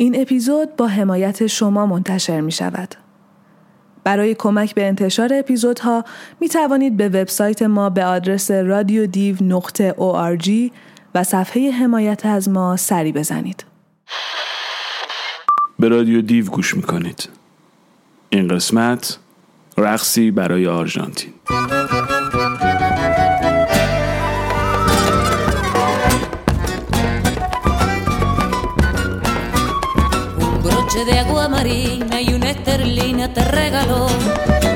این اپیزود با حمایت شما منتشر می شود. برای کمک به انتشار اپیزودها می توانید به وبسایت ما به آدرس رادیو دیو نقطه و صفحه حمایت از ما سری بزنید. به رادیو دیو گوش می کنید. این قسمت رقصی برای آرژانتین. De agua marina y una esterlina te regaló.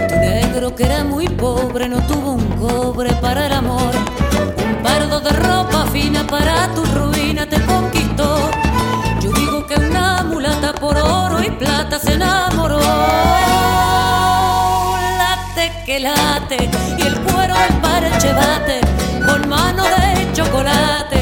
Tu negro que era muy pobre no tuvo un cobre para el amor. Un pardo de ropa fina para tu ruina te conquistó. Yo digo que una mulata por oro y plata se enamoró. Late que late y el cuero el parche bate con mano de chocolate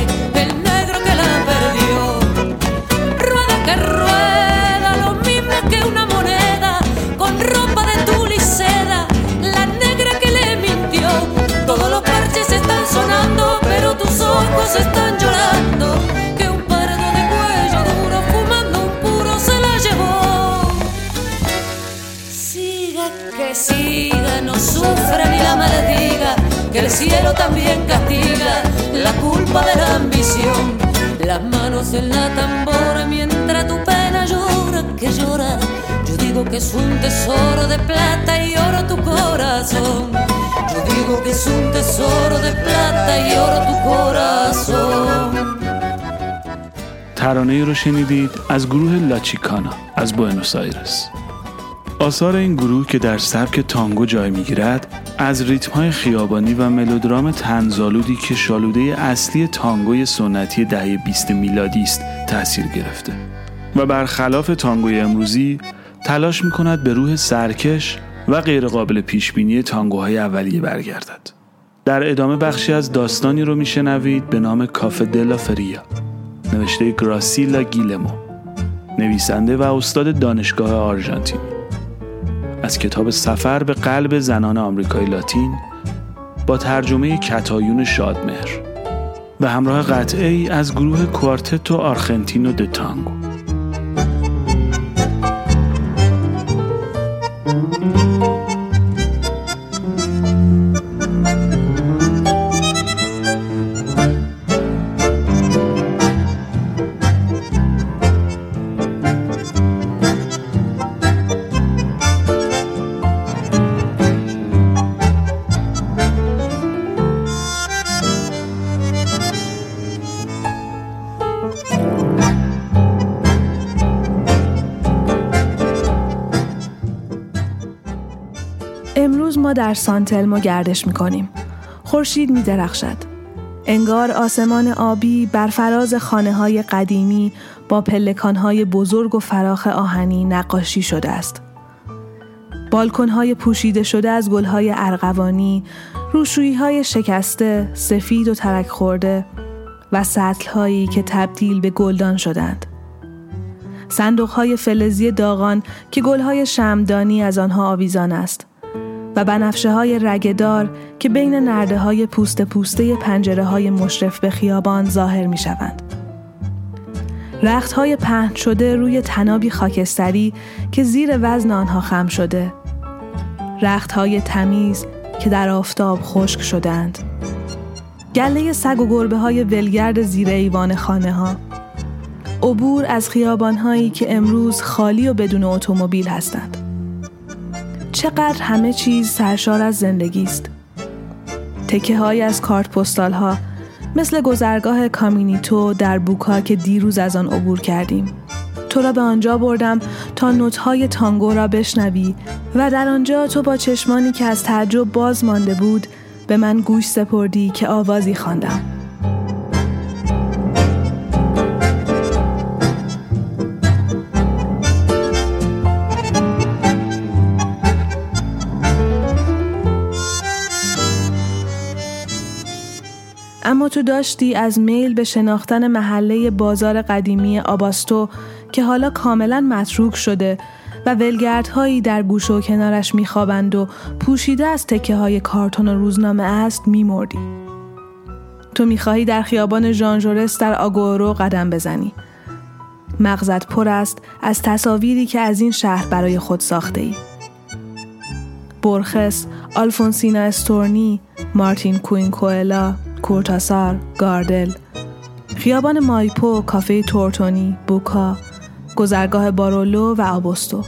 el cielo también castiga la culpa de la ambición. Las manos en la tambora mientras tu pena llora, que llora. Yo digo que es un tesoro de plata y oro tu corazón. Yo digo que es un tesoro de plata y oro tu corazón. ترانه رو شنیدید از گروه لاچیکانا از بوئنوس آیرس. آثار این گروه که در سبک تانگو جای می‌گیرد از ریتم های خیابانی و ملودرام تنزالودی که شالوده اصلی تانگوی سنتی دهه 20 میلادی است تاثیر گرفته و برخلاف تانگوی امروزی تلاش می کند به روح سرکش و غیرقابل پیش بینی تانگوهای اولیه برگردد. در ادامه بخشی از داستانی رو میشنوید به نام کافه دلا فریا. نوشته گراسیلا گیلمو. نویسنده و استاد دانشگاه آرژانتین. از کتاب سفر به قلب زنان آمریکای لاتین با ترجمه کتایون شادمهر و همراه قطعه ای از گروه کوارتتو آرژنتینو د تانگو در سانتلمو گردش می‌کنیم. خورشید می درخشد. انگار آسمان آبی بر فراز خانه های قدیمی با پلکان های بزرگ و فراخ آهنی نقاشی شده است. بالکن های پوشیده شده از گل های ارغوانی، روشویی های شکسته، سفید و ترک خورده و سطل هایی که تبدیل به گلدان شدند. صندوق های فلزی داغان که گل های شمدانی از آنها آویزان است. و بنفشه های رگدار که بین نرده های پوست پوسته پنجره های مشرف به خیابان ظاهر می شوند. رخت های پهن شده روی تنابی خاکستری که زیر وزن آنها خم شده. رخت های تمیز که در آفتاب خشک شدند. گله سگ و گربه های ولگرد زیر ایوان خانه ها. عبور از خیابان هایی که امروز خالی و بدون اتومبیل هستند. چقدر همه چیز سرشار از زندگی است. تکه های از کارت پستال ها مثل گذرگاه کامینیتو در بوکا که دیروز از آن عبور کردیم. تو را به آنجا بردم تا نوت های تانگو را بشنوی و در آنجا تو با چشمانی که از تعجب باز مانده بود به من گوش سپردی که آوازی خواندم. اما تو داشتی از میل به شناختن محله بازار قدیمی آباستو که حالا کاملا متروک شده و ولگردهایی در گوش و کنارش میخوابند و پوشیده از تکه های کارتون و روزنامه است میمردی. تو می‌خواهی در خیابان ژان در آگورو قدم بزنی. مغزت پر است از تصاویری که از این شهر برای خود ساخته ای. برخس، آلفونسینا استورنی، مارتین کوین کوئلا، کورتاسار، گاردل، خیابان مایپو، کافه تورتونی، بوکا، گذرگاه بارولو و آبوستو.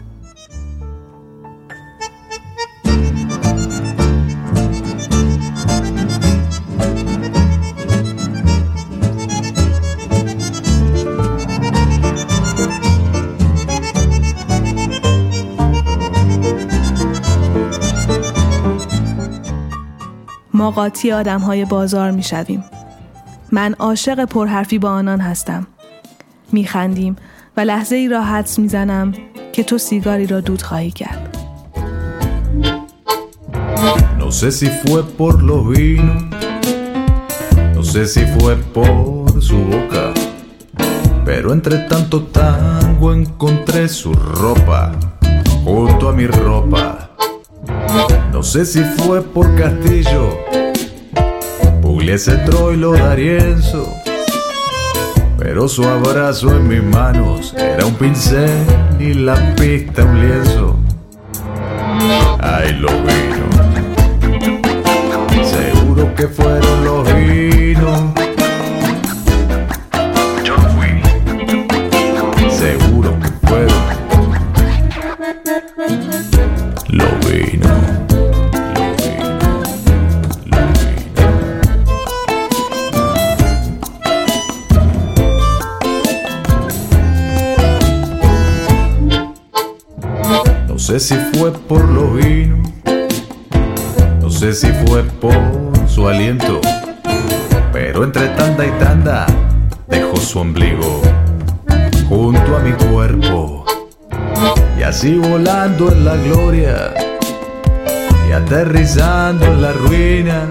قاطی آدم های بازار می شویم. من عاشق پرحرفی با آنان هستم. می خندیم و لحظه ای را حدس می زنم که تو سیگاری را دود خواهی کرد. No sé si fue por los vinos, no sé si fue por su boca, pero entre tanto tango encontré su ropa junto a mi ropa. No sé si fue por Castillo, Pugliese, Troilo, D'Arienzo, pero su abrazo en mis manos era un pincel y la pista un lienzo. Ay, lo vino. Seguro que fueron los vinos. Sé si fue por los vinos, no sé si fue por su aliento, pero entre tanda y tanda dejó su ombligo junto a mi cuerpo. Y así volando en la gloria y aterrizando en la ruina,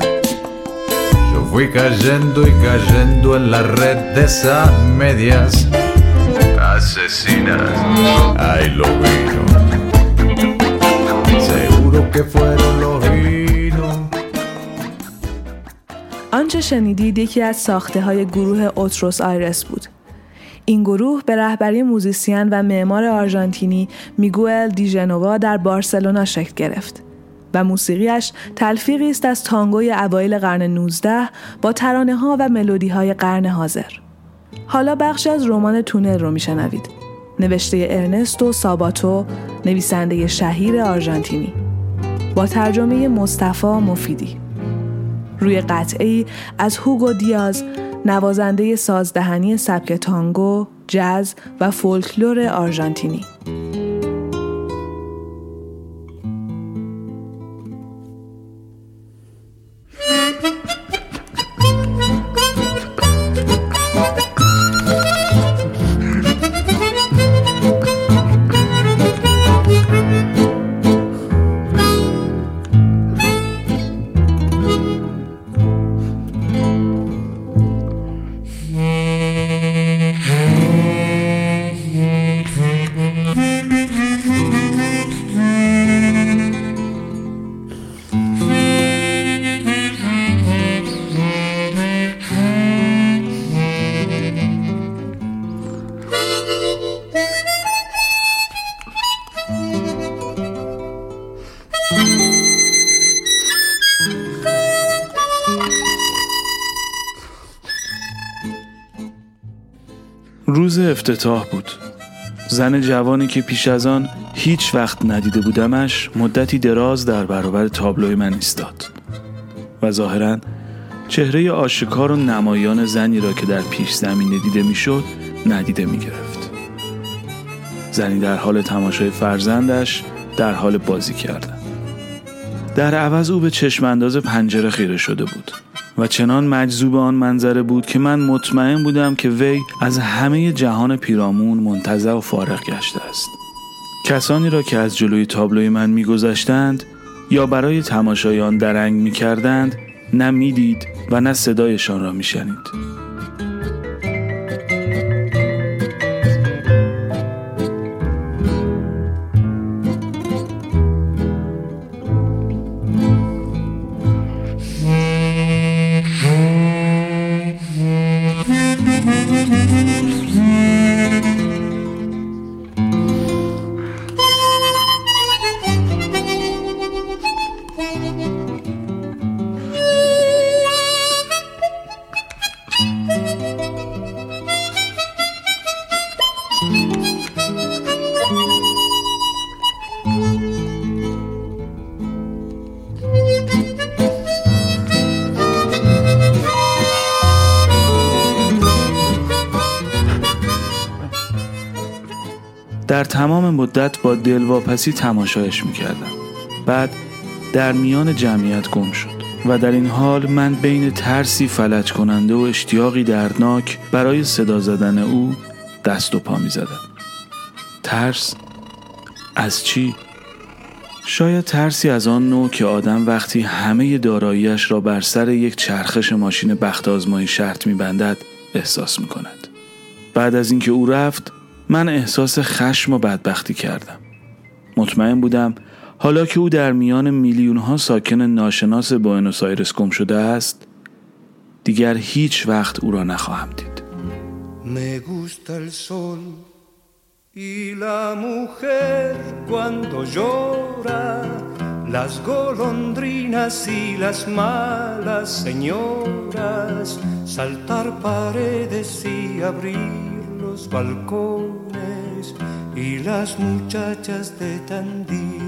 yo fui cayendo y cayendo en la red de esas medias asesinas. Ay, lo vino. Seguro que fueron los. آنچه شنیدید یکی از ساخته های گروه اوتروس آیرس بود. این گروه به رهبری موزیسین و معمار آرژانتینی میگوئل دیژنووا در بارسلونا شکل گرفت و موسیقیش تلفیقی است از تانگوی اوایل قرن 19 با ترانه ها و ملودی های قرن حاضر. حالا بخشی از رمان تونل رو میشنوید. نوشته ارنستو ساباتو، نویسنده شهیر آرژانتینی. با ترجمه مصطفی مفیدی. روی قطعی از هوگو دیاز نوازنده سازدهنی سبک تانگو، جز و فولکلور آرژانتینی. افتتاح بود. زن جوانی که پیش از آن هیچ وقت ندیده بودمش مدتی دراز در برابر تابلوی من ایستاد. و ظاهرا چهره آشکار و نمایان زنی را که در پیش زمینه دیده می‌شد ندیده می گرفت. زنی در حال تماشای فرزندش در حال بازی کردن. در عوض او به چشم انداز پنجره خیره شده بود. و چنان مجذوب آن منظره بود که من مطمئن بودم که وی از همه جهان پیرامون منتظر و فارغ گشته است. کسانی را که از جلوی تابلوی من میگذشتند یا برای تماشای آن درنگ می‌کردند نه می‌دید و نه صدایشان را میشنید. با دلواپسی تماشایش می‌کردم بعد در میان جمعیت گم شد و در این حال من بین ترسی فلج کننده و اشتیاقی دردناک برای صدا زدن او دست و پا می زدم. ترس از چی؟ شاید ترسی از آن نوع که آدم وقتی همه داراییش را بر سر یک چرخش ماشین بخت آزمایی شرط می بندد احساس می کند. بعد از اینکه او رفت من احساس خشم و بدبختی کردم. مطمئن بودم حالا که او در میان میلیون ها ساکن ناشناس بوئنوس آیرس گم شده است دیگر هیچ وقت او را نخواهم دید. Me gusta el sol y la mujer cuando llora, las golondrinas y las malas señoras, saltar paredes y abrir los balcones y las muchachas de Tandil.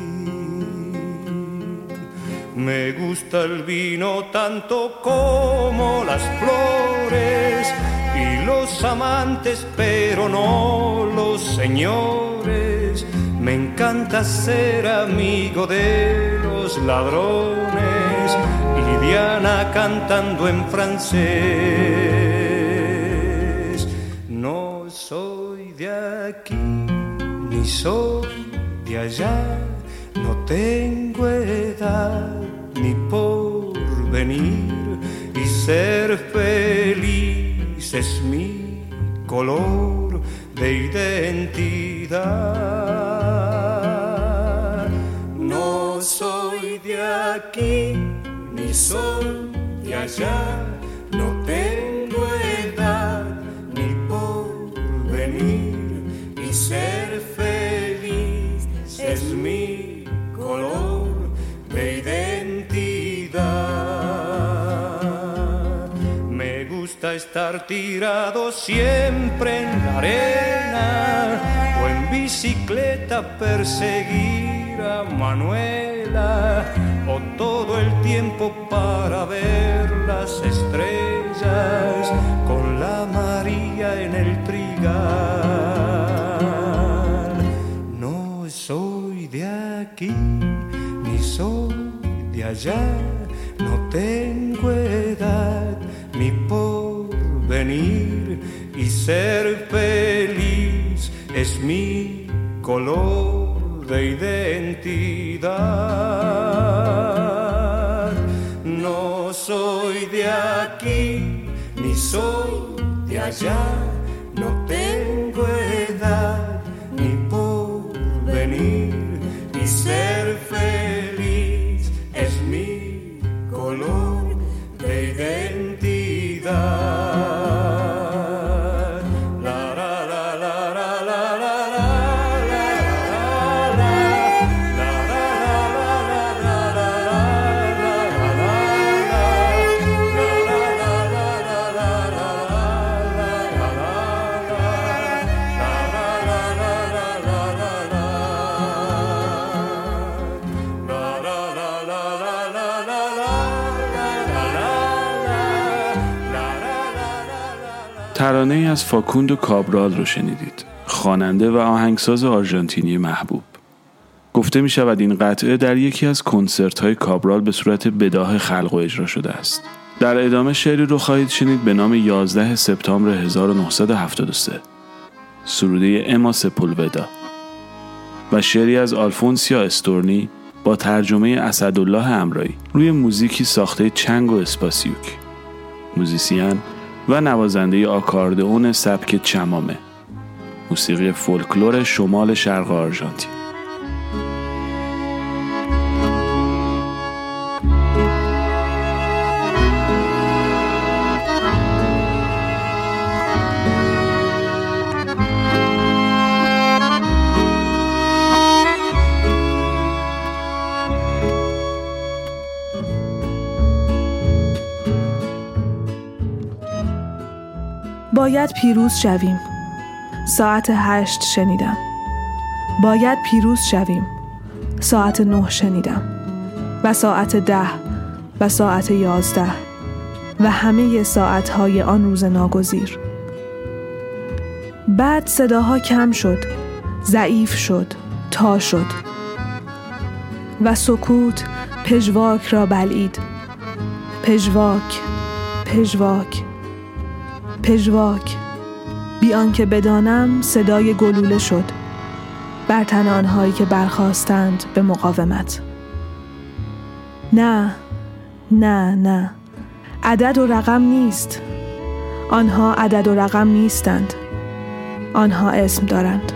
Me gusta el vino tanto como las flores y los amantes, pero no los señores. Me encanta ser amigo de los ladrones y Diana cantando en francés. Aquí ni soy de allá, no tengo edad ni por venir y ser feliz es mi color de identidad. No soy de aquí ni soy de allá, ser feliz es mi color de identidad. Me gusta estar tirado siempre en la arena o en bicicleta perseguir a Manuela o todo el tiempo para ver las estrellas con la María en el trigal. Aquí ni soy de allá, no tengo edad ni por venir y ser feliz es mi color de identidad. No soy de aquí ni soy de allá, no tengo ser ترانه ای از فاکوندو کابرال رو شنیدید. خواننده و آهنگساز آرژانتینی محبوب. گفته می شود این قطعه در یکی از کنسرت های کابرال به صورت بداه خلق و اجرا شده است. در ادامه شعری رو خواهید شنید به نام 11 سپتامبر 1973 سروده اما سپولودا. و شعری از آلفونسیا استورنی با ترجمه اسدالله امرایی. روی موزیکی ساخته چنگ و اسپاسیوک. موزیسین و نوازنده آکاردئون سبک چمامه. موسیقی فولکلور شمال شرق آرژانتین. باید پیروز شویم. ساعت هشت شنیدم. باید پیروز شویم. ساعت نه شنیدم. و ساعت ده و ساعت یازده. و همه ساعتهای آن روز ناگزیر. بعد صداها کم شد. ضعیف شد. تا شد. و سکوت پژواک را بلعید. پژواک پژواک. پژواک. بیان که بدانم صدای گلوله شد بر تن آنهایی که برخواستند به مقاومت. نه نه نه عدد و رقم نیست. آنها عدد و رقم نیستند. آنها اسم دارند.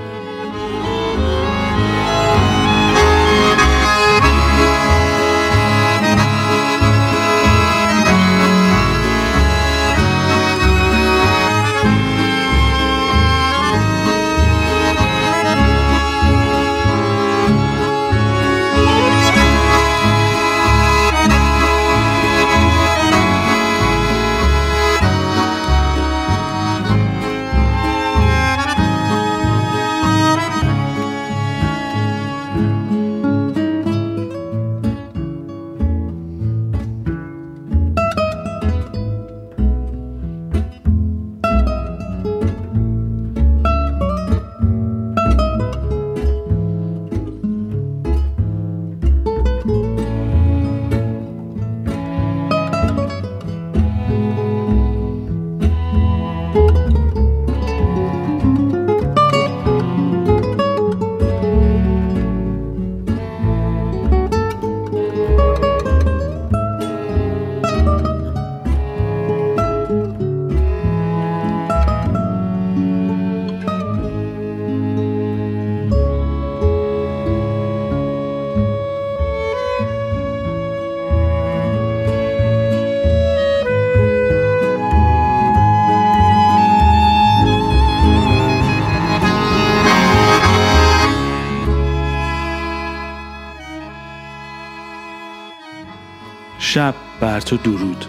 تو درود.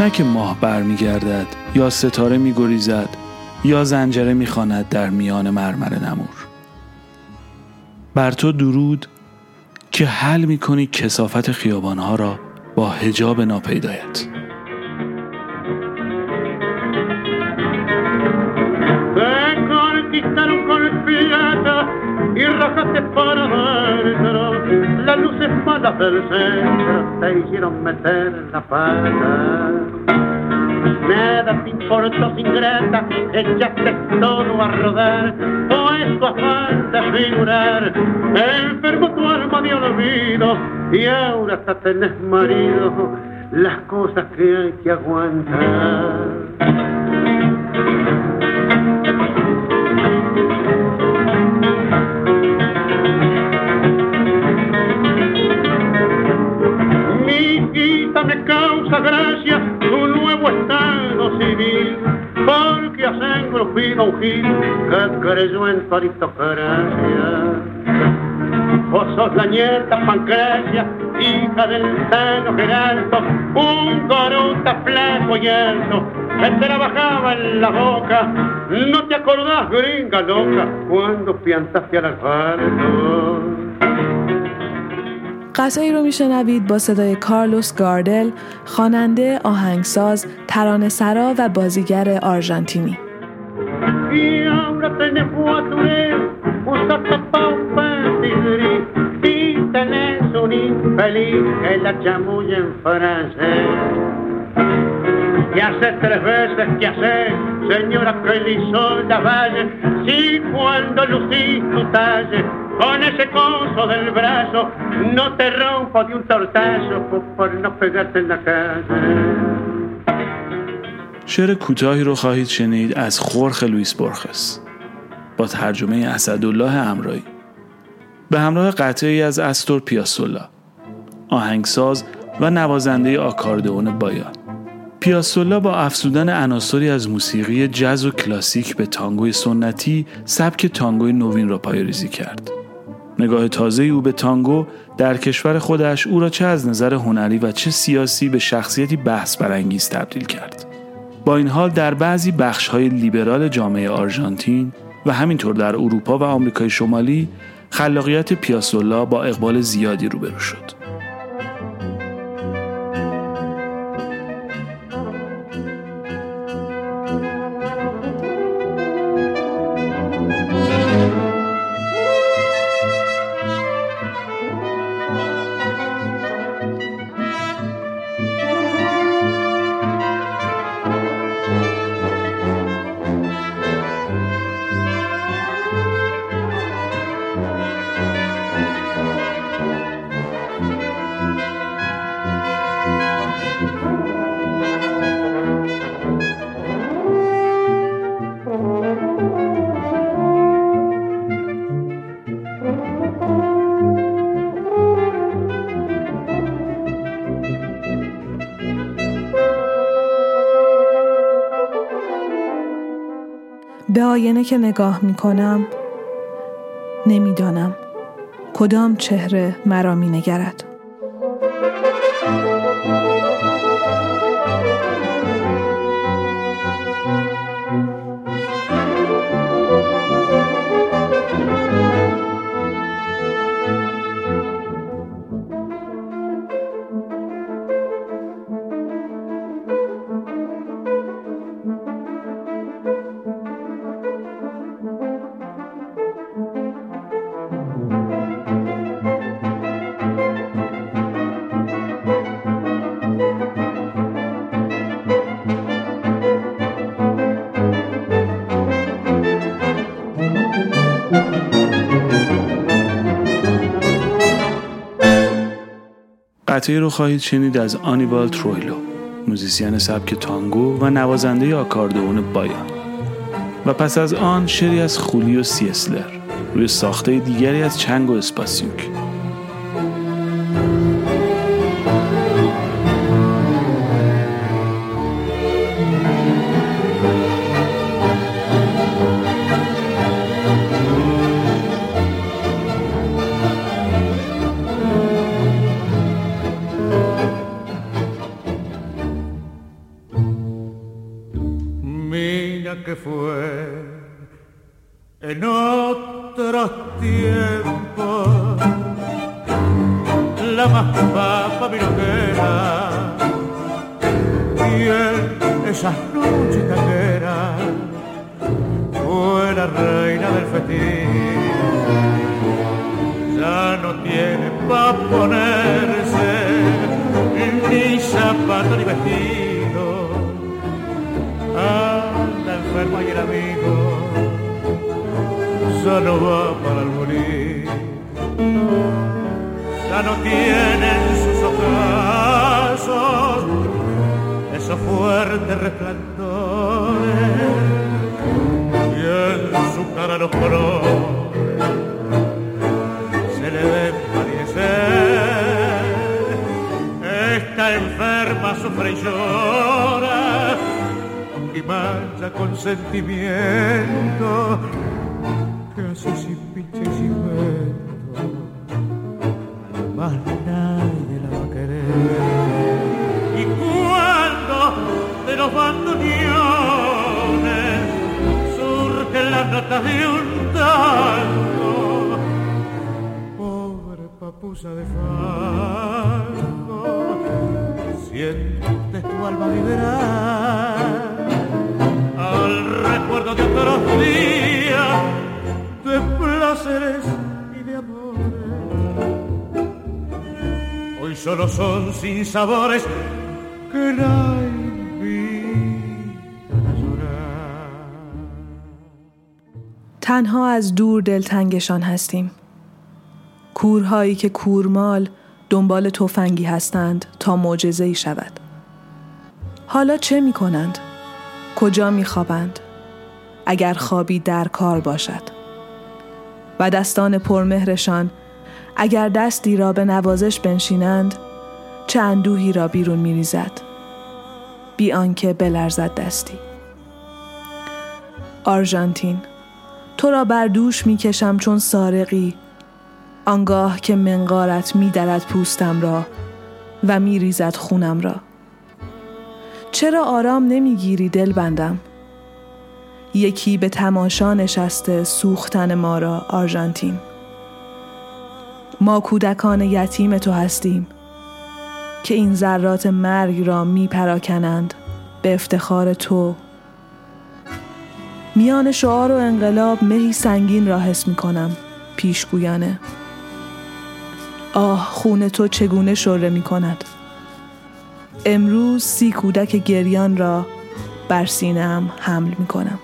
نه که ماه برمیگردد یا ستاره میگریزد یا زنجره می‌خواند در میان مرمر نمور. بر تو درود که حل می‌کنی کسافت خیابانها را با هجاب ناپیدایت. Te hicieron meter la pata. Nada te importó sin grata, echaste todo a rodar, pues tu afán de figurar enfermó tu alma de olvido y ahora hasta tenés marido las cosas que hay que aguantar. Causa gracia tu nuevo estado civil, porque has engrupido un gil que creyó en tu aristocracia. Vos sos la nieta Pancracia, hija del seno Geraldo, un gorota flaco y alto, que trabajaba en la boca. ¿No te acordás, gringa loca, cuando piantaste al asfalto? قصه رو میشنوید با صدای کارلوس گاردل خواننده آهنگساز ترانه سرا و بازیگر آرژانتینی. Señora Crelisol de Valle, si cuando lucí tu talle, con ese coso del brazo, no te rompo de un tortazo por, no pegarte en la calle. شعر کوتاهی رو خواهید شنید از خورخ لوئیس برخس با ترجمه اسدالله امرایی به همراه قطعی از استور پیاسولا آهنگساز و نوازنده آکاردئون بایان. پیاسولا با افزودن عناصری از موسیقی جز و کلاسیک به تانگوی سنتی سبک تانگوی نوین را پایه‌ریزی کرد. نگاه تازه او به تانگو در کشور خودش او را چه از نظر هنری و چه سیاسی به شخصیتی بحث برانگیز تبدیل کرد با این حال در بعضی بخش‌های لیبرال جامعه آرژانتین و همینطور در اروپا و آمریکای شمالی خلاقیت پیاسولا با اقبال زیادی روبرو شد. که نگاه می کنم نمی‌دانم کدام چهره مرا می نگرد. قطعه رو خواهید شنید از آنیبال ترویلو موزیسین سبک تانگو و نوازنده آکاردئون بایان. و پس از آن شعری از خولیو سیسلر روی ساخته دیگری از چنگو اسپاسیوک. Otros tiempos. La más papa milonguera y en esas noches taqueras fue la reina del festín. Ya no tiene pa' ponerse ni zapato ni vestido. Anda enferma y el amigo ya no va para el morir. Ya no tiene en sus ocasos esos fuertes resplandores y en su cara los colores se le ve padecer. Está enferma sufre y llora y mancha con sentimiento de un tango. Pobre papusa de fango. Sientes tu alma vibrar. Al recuerdo de otros días de placeres y de amores. Hoy solo son sin sabores que la تنها از دور دلتنگشان هستیم. کورهایی که کورمال دنبال تفنگی هستند تا معجزه ای شود. حالا چه می کنند؟ کجا می خوابند؟ اگر خوابی در کار باشد. و دستان پرمهرشان اگر دستی را به نوازش بنشینند چه اندوهی را بیرون می ریزد. بی آنکه بلرزد دستی. آرژانتین تو را بر دوش می کشم چون سارقی. آنگاه که منقارت می درد پوستم را و می ریزد خونم را. چرا آرام نمی‌گیری دل بندم؟ یکی به تماشا نشسته سوختن ما را آرژانتین. ما کودکان یتیم تو هستیم که این ذرات مرگ را می پراکنند به افتخار تو میان شعار و انقلاب مهی سنگین را حس می کنم پیشگویانه. آه خون تو چگونه شره می کند امروز سی کودک گریان را بر سینه‌ام حمل می کنم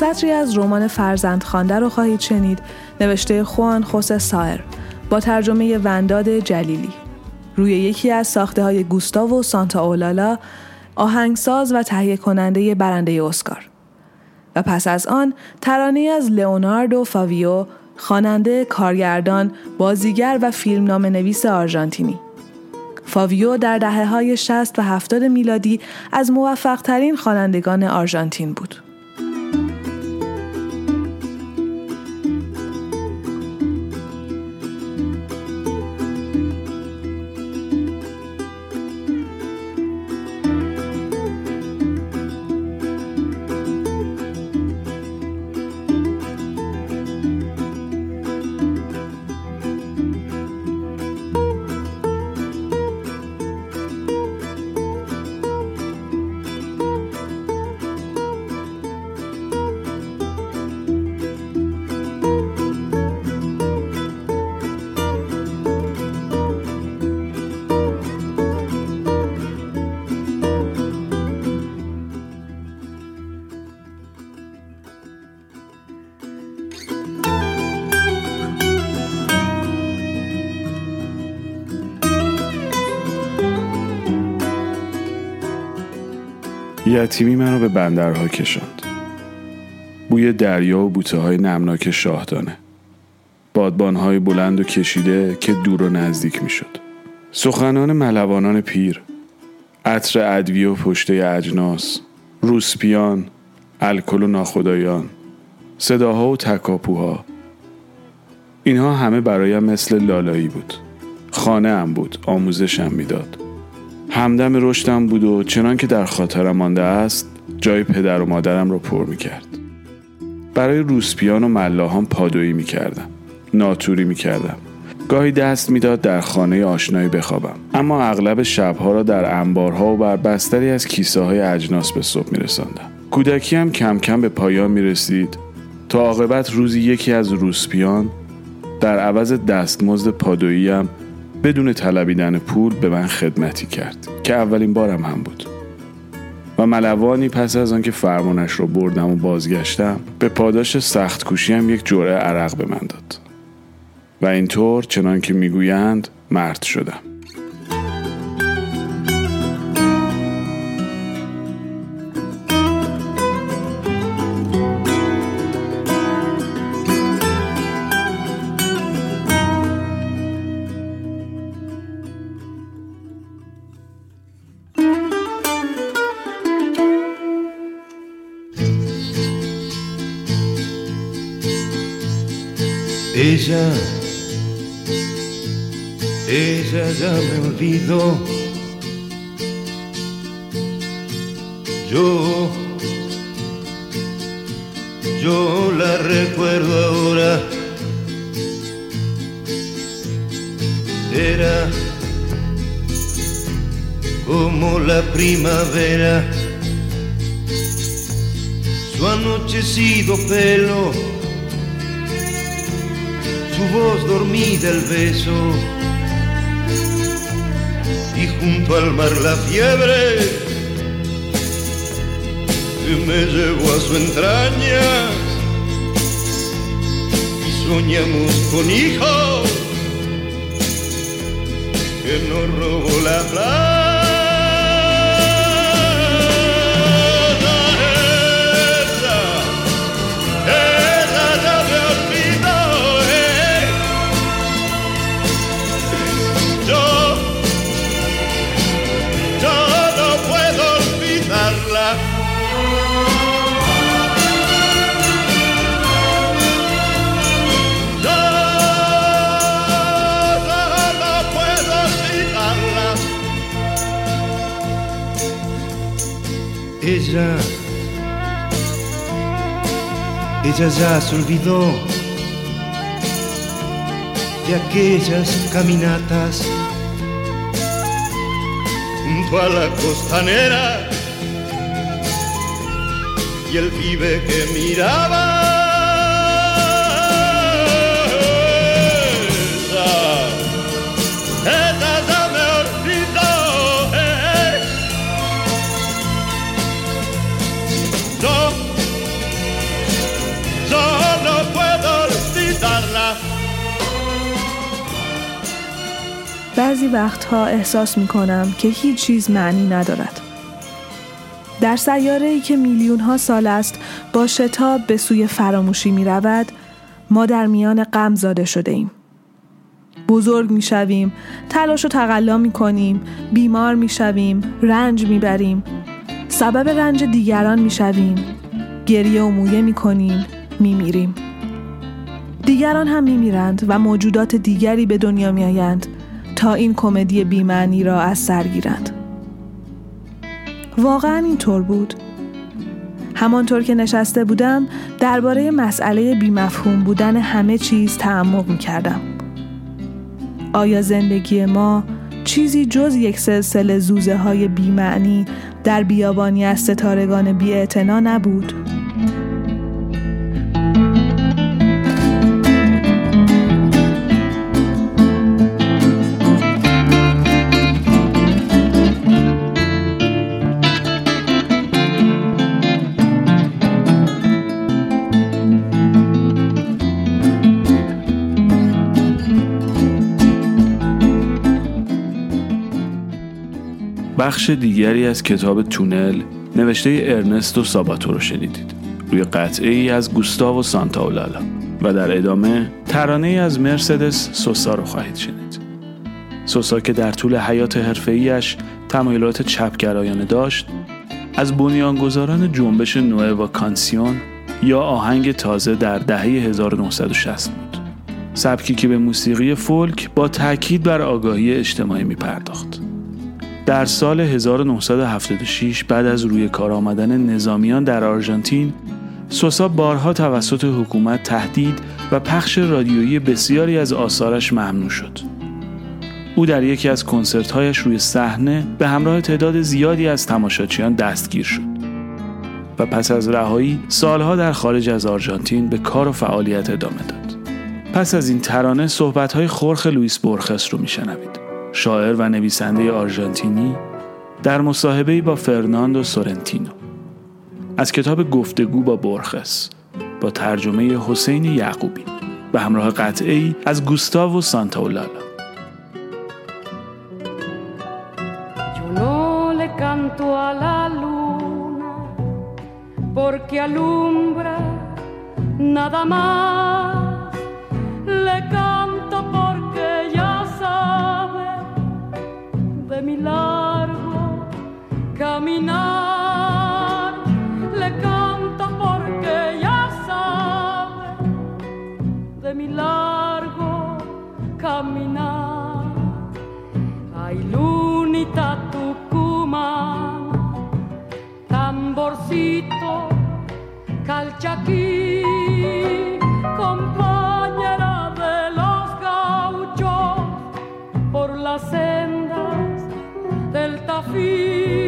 سطری از رمان فرزند خوانده رو خواهید شنید نوشته خوان خوس سایر با ترجمه ونداد جلیلی. روی یکی از ساخته های گوستاو و سانتا اولالا آهنگساز و تهیه کننده برنده اسکار. و پس از آن ترانه از لئوناردو فاویو خواننده کارگردان بازیگر و فیلمنامه نویس آرژانتینی. فاویو در دهه های 60 و 70 میلادی از موفق ترین خوانندگان آرژانتین بود. یتیمی منو به بندرها کشاند. بوی دریا و بوته های نمناک شاهدانه. بادبان های بلند و کشیده که دور و نزدیک می شد سخنان ملوانان پیر عطر ادویه و پشته اجناس روسپیان الکل و ناخدایان صداها و تکاپوها. اینها همه برایم مثل لالایی بود. خانه هم بود آموزشم می‌داد. همدم رشدم بود و چنان که در خاطرم مانده است جای پدر و مادرم را پر می کرد. برای روسپیان و ملاهان پادویی می کردم. ناتوری می کردم. گاهی دست می‌داد در خانه آشنایی بخوابم اما اغلب شبها را در انبارها و بر بستری از کیسه های اجناس به صبح میرساندم کودکی هم کم کم به پایان می رسید تا عاقبت روزی یکی از روسپیان در عوض دستمزد پادوییم بدون طلبیدن پول به من خدمتی کرد که اولین بارم هم بود. و ملوانی پس از آنکه فرمانش را بردم و بازگشتم به پاداش سخت کوشیم یک جرعه عرق به من داد. و اینطور چنان که می‌گویند مرد شدم. Ella, ya me olvidó. Yo, yo la recuerdo ahora. Era como la primavera, su anochecido pelo su voz dormida el beso y junto al mar la fiebre me llevó a su entraña y soñamos con hijos que nos robó la playa. Ella, ya se olvidó de aquellas caminatas junto a la costanera y el pibe que miraba. بعضی وقتها احساس می کنم که هیچ چیز معنی ندارد. در سیاره ای که میلیون ها سال است با شتاب به سوی فراموشی می رود، ما در میان غم زاده شده ایم. بزرگ می شویم، تلاش و تقلا می کنیم، بیمار می شویم، رنج می بریم، سبب رنج دیگران می شویم، گریه و مویه می کنیم، می میریم. دیگران هم می میرند و موجودات دیگری به دنیا می آیند تا این کمدی بیمعنی را از سر گیرند. واقعا اینطور بود. همانطور که نشسته بودم درباره مسئله بیمفهوم بودن همه چیز تعمق می کردم. آیا زندگی ما چیزی جز یک سلسله زوزه های بیمعنی در بیابانی از ستارگان بی نبود؟ بخش دیگری از کتاب تونل نوشته ارنستو ساباتو رو شنیدید. روی قطعه ای از گوستاو و سانتاولالا و در ادامه ترانه ای از مرسدس سوسا رو خواهید شنید. سوسا که در طول حیات حرفه‌ایش تمایلات چپگرایانه داشت از بنیانگذاران جنبش نوئوا کانسیون یا آهنگ تازه در دهه 1960 بود. سبکی که به موسیقی فولک با تاکید بر آگاهی اجتماعی می پرداخت. در سال 1976 بعد از روی کار آمدن نظامیان در آرژانتین، سوسا بارها توسط حکومت تهدید و پخش رادیویی بسیاری از آثارش ممنوع شد. او در یکی از کنسرتهایش روی صحنه به همراه تعداد زیادی از تماشاچیان دستگیر شد و پس از رهایی سالها در خارج از آرژانتین به کار و فعالیت ادامه داد. پس از این ترانه صحبت‌های خورخ لوئیس بورخس رو میشنوید. شاعر و نویسنده آرژانتینی در مصاحبه‌ای با فرناندو سورنتینو از کتاب گفتگو با برخس با ترجمه حسین یعقوبی به همراه قطعه از گوستاو سانتاولالا porque alumbra nada más. Le canto de mi largo caminar. Le canto porque ya sabe de mi largo caminar. Ay, lunita tucumana, tamborcito, calchaquí, compañera de los gauchos, por las sendas ta.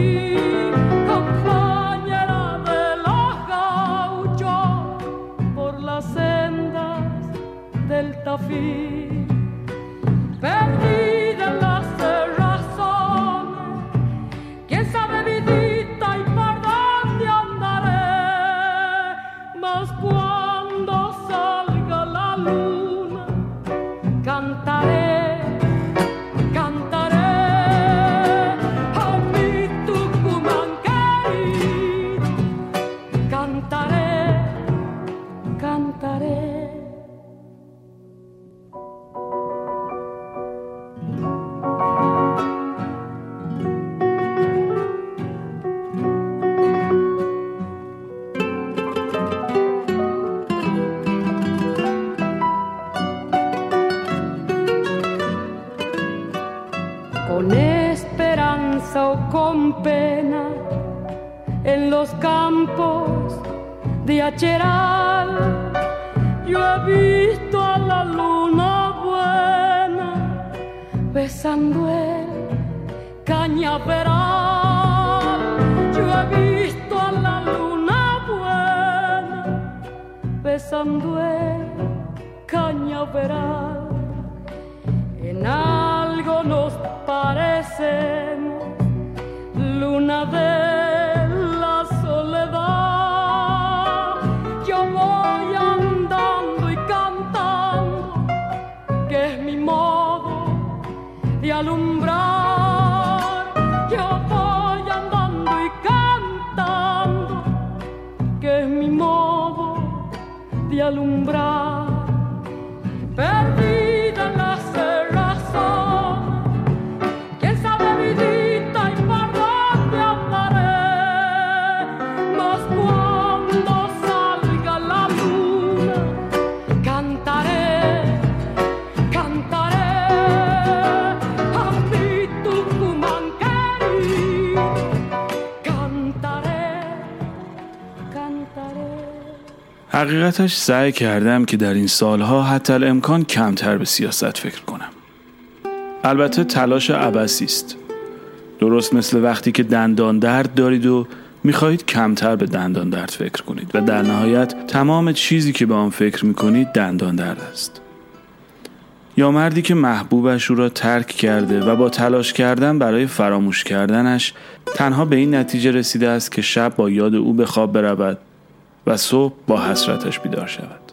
حقیقتش سعی کردم که در این سالها حتی الامکان کمتر به سیاست فکر کنم. البته تلاش عبسی است. درست مثل وقتی که دندان درد دارید و می‌خواهید کمتر به دندان درد فکر کنید و در نهایت تمام چیزی که به آن فکر می‌کنید دندان درد است. یا مردی که محبوبش او را ترک کرده و با تلاش کردن برای فراموش کردنش تنها به این نتیجه رسیده است که شب با یاد او به خواب برود و صبح با حسرتش بیدار شود.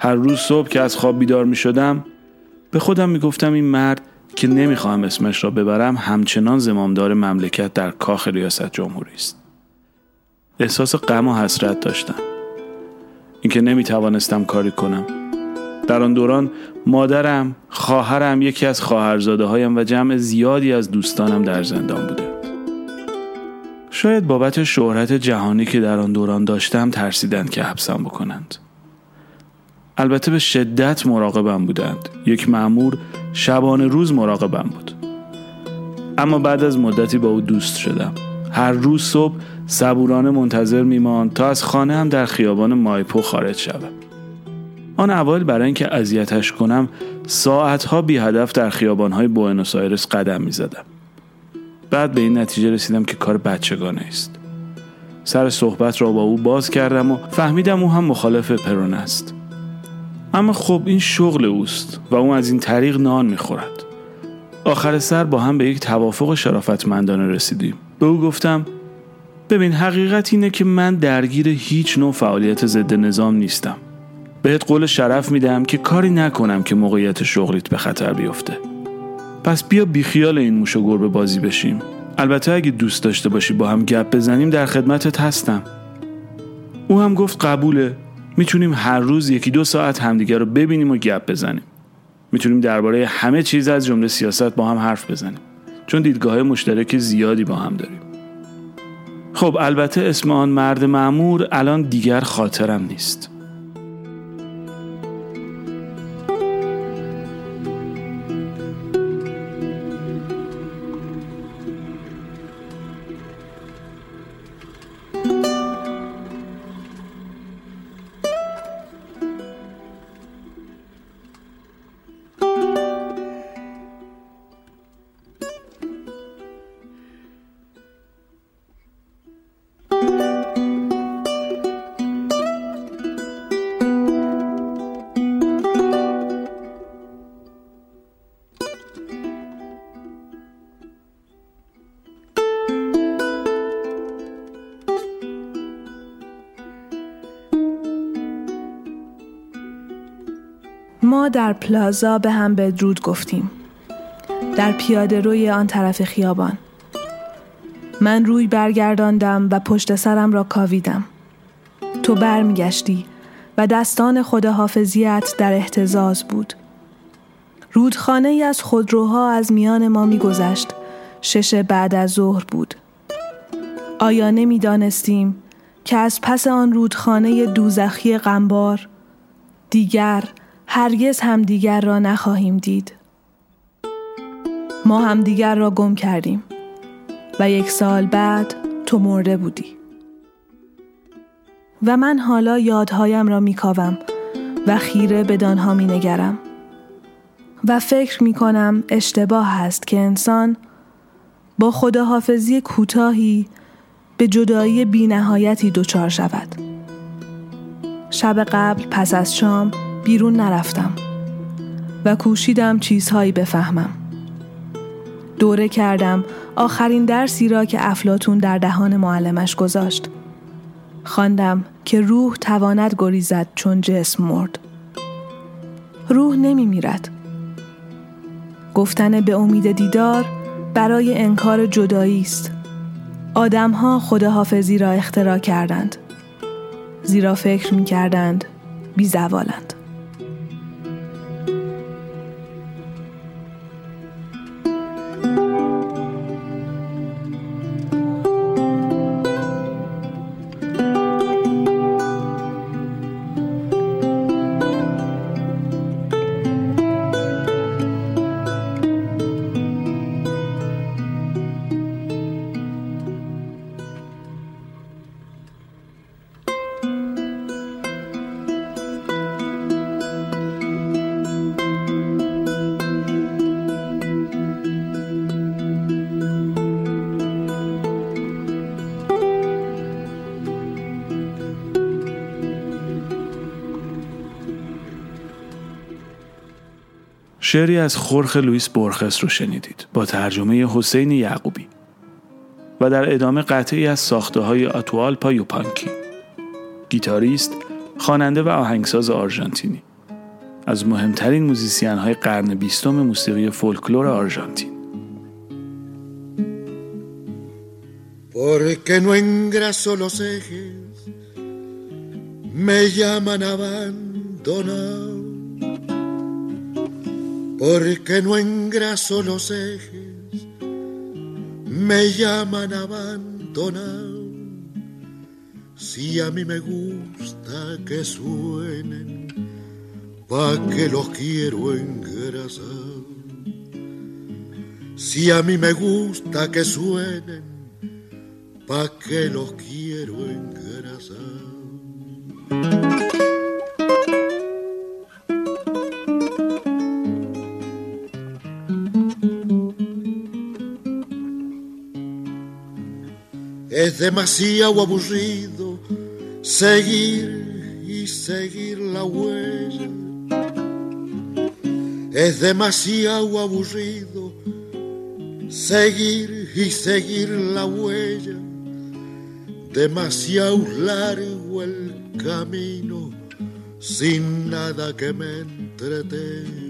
هر روز صبح که از خواب بیدار می شدم به خودم می گفتم این مرد که نمی‌خواهم اسمش را ببرم همچنان زمامدار مملکت در کاخ ریاست جمهوری است. احساس غم و حسرت داشتم. اینکه نمی توانستم کاری کنم. در آن دوران مادرم، خواهرم، یکی از خواهرزاده هایم و جمع زیادی از دوستانم در زندان بوده. شاید بابت شهرت جهانی که در آن دوران داشتم ترسیدند که حبسم بکنند. البته به شدت مراقبم بودند. یک مأمور شبانه روز مراقبم بود. اما بعد از مدتی با او دوست شدم. هر روز صبح صبورانه منتظر میماند تا از خانه هم در خیابان مایپو خارج شوم. آن اوایل برای اینکه اذیتش کنم ساعتها بی هدف در خیابانهای بوئنوس آیرس قدم می زدم. بعد به این نتیجه رسیدم که کار بچگانه است. سر صحبت را با او باز کردم و فهمیدم او هم مخالف پرون است. اما خب این شغل اوست و او از این طریق نان می‌خورد. آخر سر با هم به یک توافق شرافتمندانه رسیدیم. به او گفتم ببین حقیقت اینه که من درگیر هیچ نوع فعالیت ضد نظام نیستم. بهت قول شرف میدم که کاری نکنم که موقعیت شغلیت به خطر بیفته. پس بیا بیخیال این موش و گربه بازی بشیم. البته اگه دوست داشته باشی با هم گپ بزنیم در خدمتت هستم. او هم گفت قبوله. می‌تونیم هر روز یکی دو ساعت همدیگه رو ببینیم و گپ بزنیم. می‌تونیم درباره همه چیز از جمله سیاست با هم حرف بزنیم. چون دیدگاه مشترک زیادی با هم داریم. خب البته اسم آن مرد معمور الان دیگر خاطرم نیست. در پلازا به هم بدرود گفتیم. در پیاده روی آن طرف خیابان. من روی برگرداندم و پشت سرم را کاویدم. تو برمیگشتی و دستان خداحافظیت در احتزاز بود. رودخانه ای از خودروها از میان ما میگذشت. شش بعد از ظهر بود. آیا نمی‌دانستیم که از پس آن رودخانه دوزخی غمبار دیگر هرگز همدیگر را نخواهیم دید. ما همدیگر را گم کردیم و یک سال بعد تو مرده بودی. و من حالا یادهایم را میکاوم و خیره به دانها می نگرم. و فکر می کنم اشتباه است که انسان با خداحافظی کوتاهی به جدایی بینهایتی دچار شود. شب قبل پس از شام بیرون نرفتم و کوشیدم چیزهایی بفهمم. دوره کردم آخرین درسی را که افلاتون در دهان معلمش گذاشت. خواندم که روح تواند گریزد چون جسم مرد. روح نمی میرد. گفتن به امید دیدار برای انکار جدایی است. آدمها خداحافظی را اختراع کردند. زیرا فکر می کردند بی زوالند. شعری از خورخه لوئیس بورخس رو شنیدید با ترجمه حسین یعقوبی و در ادامه قطعه ای از ساخته های آتوالپا یوپانکی گیتاریست، خواننده و آهنگساز آرژانتینی. از مهمترین موزیسین های قرن بیستم موسیقی فولکلور آرژانتین. Porque no engraso los ejes, me llaman abandonado. Porque no engraso los ejes, me llaman abandonado. Si a mí me gusta que suenen, pa' que los quiero engrasar. Si a mí me gusta que suenen, pa' que los quiero engrasar. Es demasiado aburrido seguir y seguir la huella. Es demasiado aburrido seguir y seguir la huella. Demasiado largo el camino sin nada que me entretenga.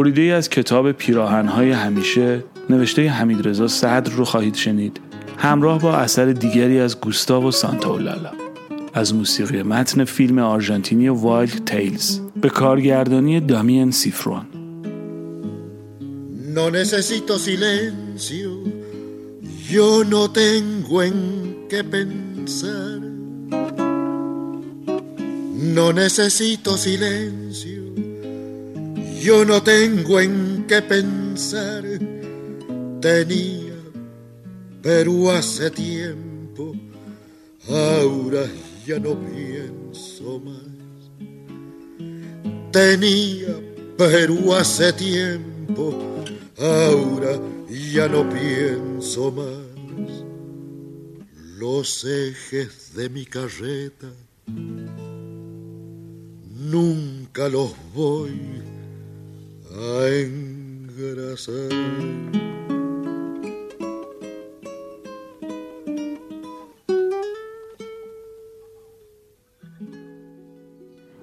بریده از کتاب پیراهنهای همیشه نوشته حمید رضا صدر رو خواهید شنید. همراه با اثر دیگری از گوستاو سانتاولالا از موسیقی متن فیلم آرژانتینی وایلد تیلز. به کارگردانی دامین سیفرون. No necesito silencio, yo no tengo en qué pensar. No necesito silencio, yo no tengo en qué pensar. Tenía Perú hace tiempo, ahora ya no pienso más. Tenía Perú hace tiempo, ahora ya no pienso más. Los ejes de mi carreta nunca los voy a engrasar.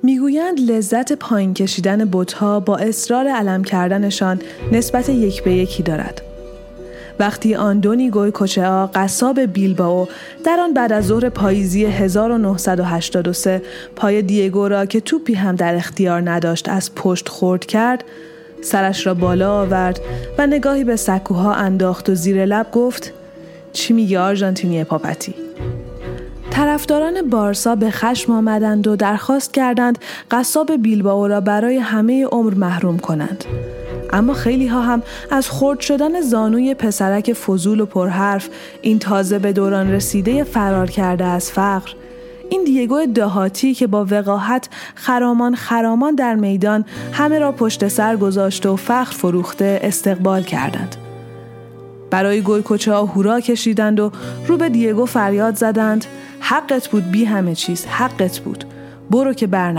می‌گویند لذت پایین کشیدن بتها با اصرار علم کردنشان نسبت یک به یکی دارد. وقتی آندونی گوی کوچه‌ها قصاب بیلباو در آن بعد از ظهر پاییزی 1983 پای دیگو را که توپی هم در اختیار نداشت از پشت خورد کرد سرش را بالا آورد و نگاهی به سکوها انداخت و زیر لب گفت چی میگه آرژانتینی پاپتی طرفداران بارسا به خشم آمدند و درخواست کردند قصاب بیلباو را برای همه عمر محروم کنند. اما خیلی ها هم از خرد شدن زانوی پسرک فضول و پرحرف این تازه به دوران رسیده فرار کرده از فقر این دیگو دهاتی که با وقاحت خرامان خرامان در میدان همه را پشت سر گذاشته و فخر فروخته استقبال کردند. برای گل کوچه ها هورا کشیدند و رو به دیگو فریاد زدند حقت بود بی همه چیز حقت بود برو که بر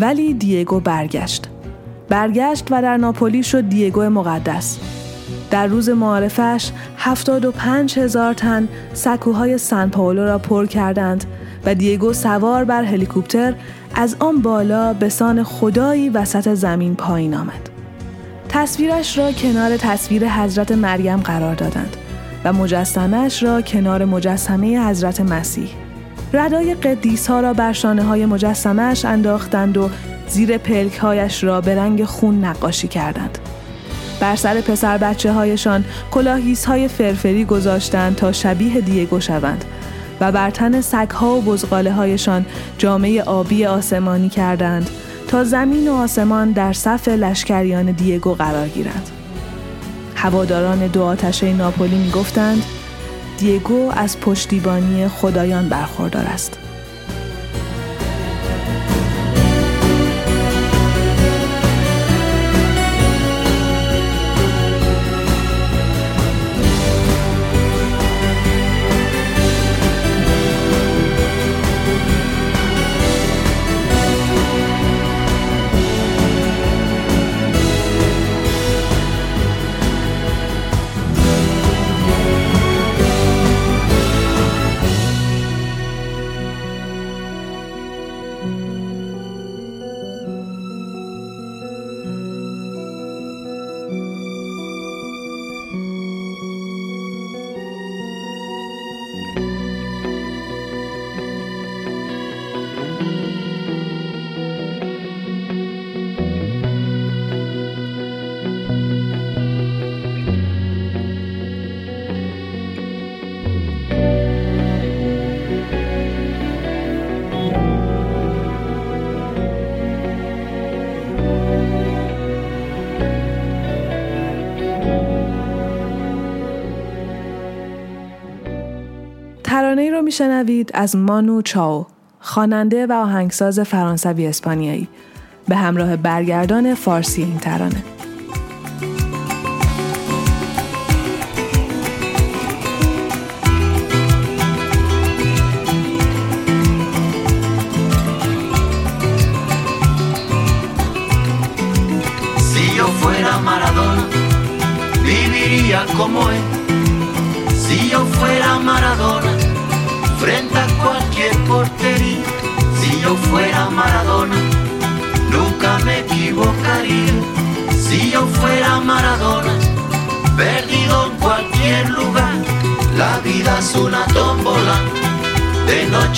ولی دیگو برگشت برگشت و در ناپولی شد دیگو مقدس در روز معارفش 75 هزار تن سکوهای سن پاولو را پر کردند و دیگو سوار بر هلیکوپتر از آن بالا به سان خدایی وسط زمین پایین آمد. تصویرش را کنار تصویر حضرت مریم قرار دادند و مجسمش را کنار مجسمه حضرت مسیح. ردای قدیس ها را بر شانه های مجسمش انداختند و زیر پلک هایش را به رنگ خون نقاشی کردند. بر سر پسر بچه هایشان کلاهیس های فرفری گذاشتند تا شبیه دیگو شوند و بر تن سگها و بزغاله هایشان جامعه آبی آسمانی کردند تا زمین و آسمان در صف لشکریان دیگو قرار گیرند. هواداران دو آتشه ناپولی می گفتند دیگو از پشتیبانی خدایان برخوردار است. میشنوید از مانو چاو خواننده و آهنگساز فرانسوی اسپانیایی. به همراه برگردان فارسی این ترانه.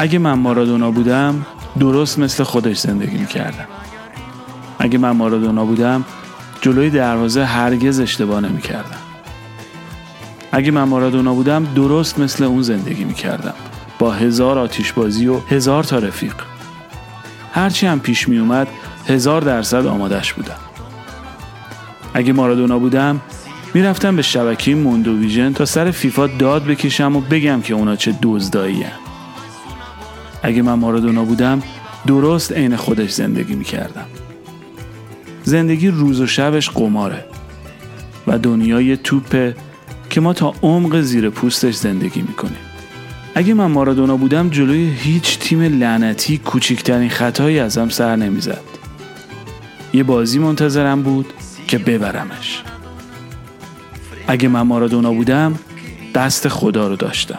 اگه من مارادونا بودم درست مثل خودش زندگی می‌کردم. اگه من مارادونا بودم جلوی دروازه هرگز اشتباه نمی‌کردم. اگه من مارادونا بودم درست مثل اون زندگی می‌کردم. با هزار آتیشبازی و هزار تا رفیق. هرچی هم پیش میومد هزار درصد آمادش بودم. اگه مارادونا بودم می‌رفتم به شبکه موندوویژن تا سر فیفا داد بکشم و بگم که اونا چه دزدایی اگه من مارادونا بودم درست عین خودش زندگی می‌کردم. زندگی روز و شبش قماره و دنیای توپه که ما تا عمق زیر پوستش زندگی می‌کنیم. اگه من مارادونا بودم جلوی هیچ تیم لعنتی کوچکترین خطایی ازم سر نمی‌زد. یه بازی منتظرم بود که ببرمش. اگه من مارادونا بودم دست خدا رو داشتم.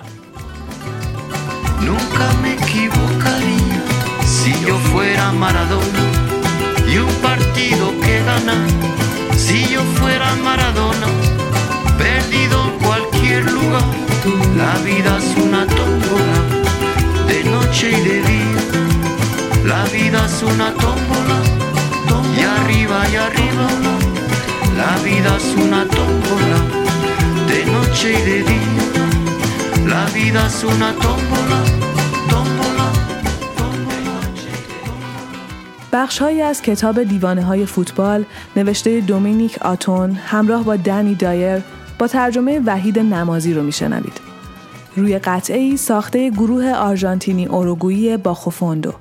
Yo fuera Maradona y un partido que ganar. Si yo fuera Maradona, perdido en cualquier lugar. La vida es una tómbola, de noche y de día. La vida es una tómbola, y arriba y arriba. La vida es una tómbola, de noche y de día. La vida es una tómbola, بخشهایی از کتاب دیوانه های فوتبال نوشته دومینیک آتون همراه با دنی دایر با ترجمه وحید نمازی رو میشنوید. روی قطعه ای ساخته گروه آرژانتینی اوروگویی با خوفوندو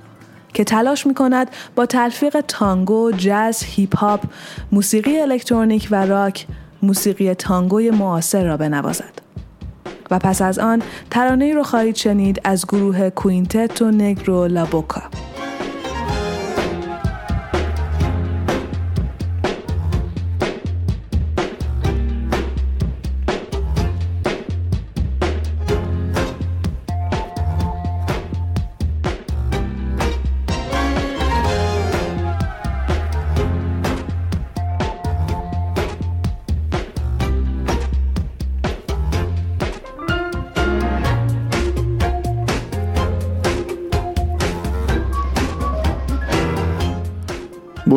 که تلاش می کند با تلفیق تانگو، جاز، هیپ هاپ، موسیقی الکترونیک و راک موسیقی تانگوی معاصر را بنوازد. و پس از آن ترانه رو خواهید شنید از گروه کوینتتو نگرو لابوکا.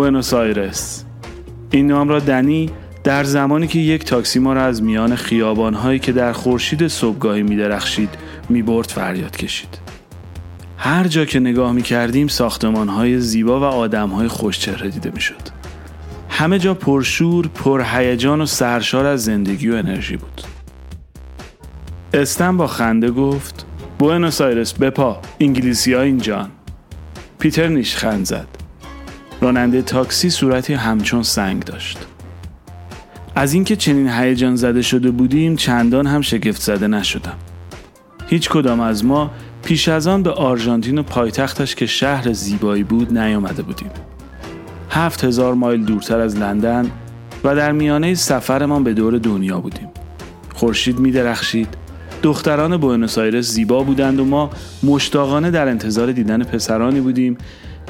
بوئنوس آیرس این نام را دنی در زمانی که یک تاکسی ما را از میان خیابانهایی که در خورشید صبحگاهی میدرخشید می‌برد فریاد کشید هر جا که نگاه می کردیم زیبا و آدم های خوشچهره دیده می شد. همه جا پرشور، پرهیجان و سرشار از زندگی و انرژی بود. استن با خنده گفت بوئنوس آیرس بپا انگلیسی ها اینجان پیتر نیشخند زد راننده تاکسی صورتی همچون سنگ داشت. از اینکه چنین هیجان زده شده بودیم چندان هم شگفت زده نشدم. هیچ کدام از ما پیش از آن به آرژانتین و پایتختش که شهر زیبایی بود نیامده بودیم. هفت هزار مایل دورتر از لندن و در میانه سفرمان به دور دنیا بودیم. خورشید می درخشید. دختران بوئنوس آیرس زیبا بودند و ما مشتاقانه در انتظار دیدن پسرانی بودیم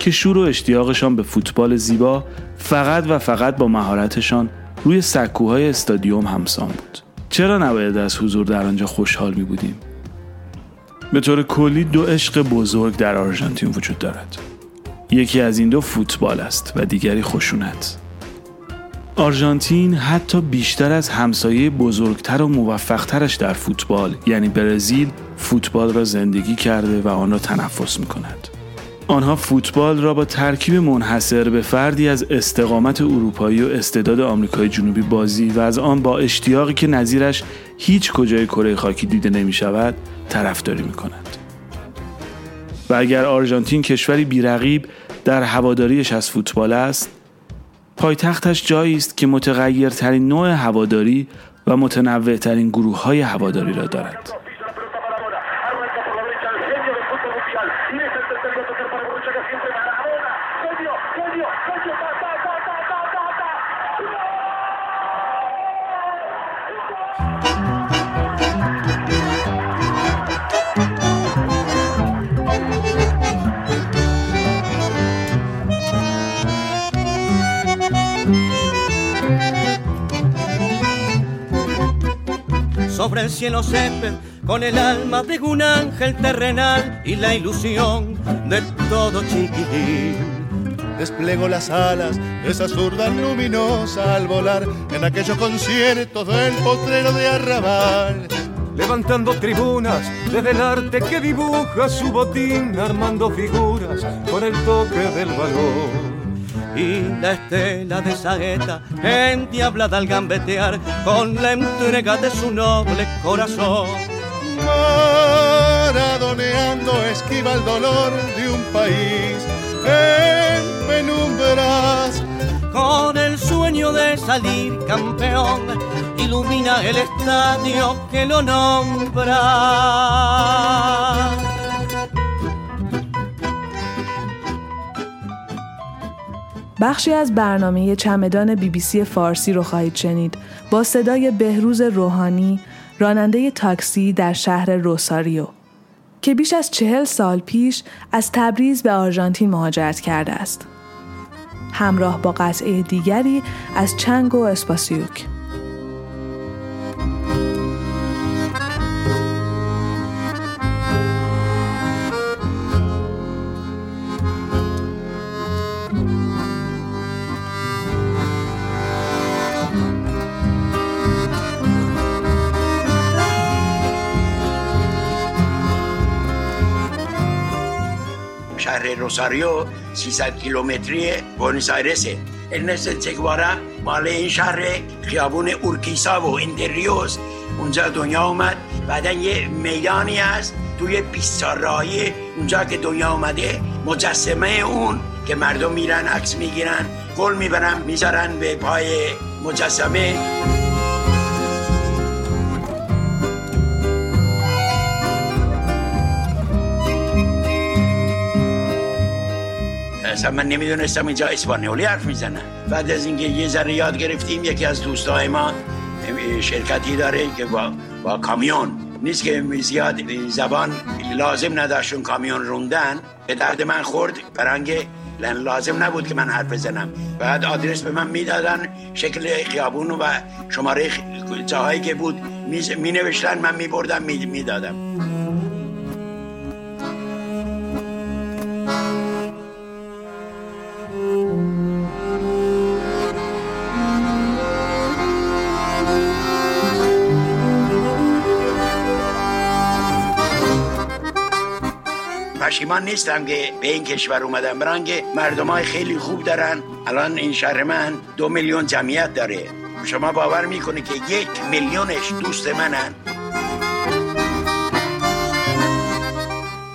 که شور و اشتیاقشان به فوتبال زیبا فقط و فقط با مهارتشان روی سکوهای استادیوم همسان بود. چرا نباید از حضور در آنجا خوشحال می بودیم؟ به طور کلی دو عشق بزرگ در آرژانتین وجود دارد. یکی از این دو فوتبال است و دیگری خشونت. آرژانتین حتی بیشتر از همسایه بزرگتر و موفقترش در فوتبال یعنی برزیل فوتبال را زندگی کرده و آن را تنفس می کند. آنها فوتبال را با ترکیب منحصر به فردی از استقامت اروپایی و استعداد آمریکای جنوبی بازی و از آن با اشتیاقی که نظیرش هیچ کجای کره خاکی دیده نمی شود طرفداری می کند. و اگر آرژانتین کشوری بیرقیب در هواداریش از فوتبال است پایتختش جایی است که متغیرترین نوع هواداری و متنوعترین گروه های هواداری را دارد. Sobre el cielo césped con el alma de un ángel terrenal y la ilusión de todo chiquitín. Desplego las alas de esa zurda luminosa al volar en aquellos conciertos del potrero de arrabal. Levantando tribunas desde el arte que dibuja su botín, armando figuras con el toque del valor y la estela de saeta endiablada al gambetear con la entrega de su noble corazón. Maradoneando esquiva el dolor de un país en penumbras. Con el sueño de salir campeón, ilumina el estadio que lo nombra. بخشی از برنامه چمدان بی بی سی فارسی رو خواهید شنید با صدای بهروز روحانی راننده تاکسی در شهر روساریو که بیش از چهل سال پیش از تبریز به آرژانتین مهاجرت کرده است. همراه با قطعه دیگری از چنگ و اسپاسیوک. شهر روساریو 300 کیلومتری بونس آیرسه. ارنست چگوارا مال این شهر خیابون اورکیسا و انتریوس اونجا دنیا اومد. بعدا یه میدانی هست توی پیستاراهی اونجا که دنیا اومده مجسمه اون که مردم میرن عکس می‌گیرن گل می‌برن می‌ذارن به پای مجسمه. اصلا من نمی‌دونستم اینجا اسپانیولی حرف می‌زنن بعد از اینکه یه ذره یاد گرفتیم یکی از دوستای ما شرکتی داره که با, با کامیون. نیست که زیاد زبان لازم نداشتون کامیون روندن. به درد من خورد. برانگه لن لازم نبود که من حرف بزنم. بعد آدرس به من می‌دادن شکل خیابون و شماره جاهایی که بود می نوشتن من می بردم پشیمان نیستم که به این کشور اومدم. بران که مردم های خیلی خوب دارن. الان این شهر من دو میلیون جمعیت داره. شما باور می‌کنه که یک میلیونش دوست منن؟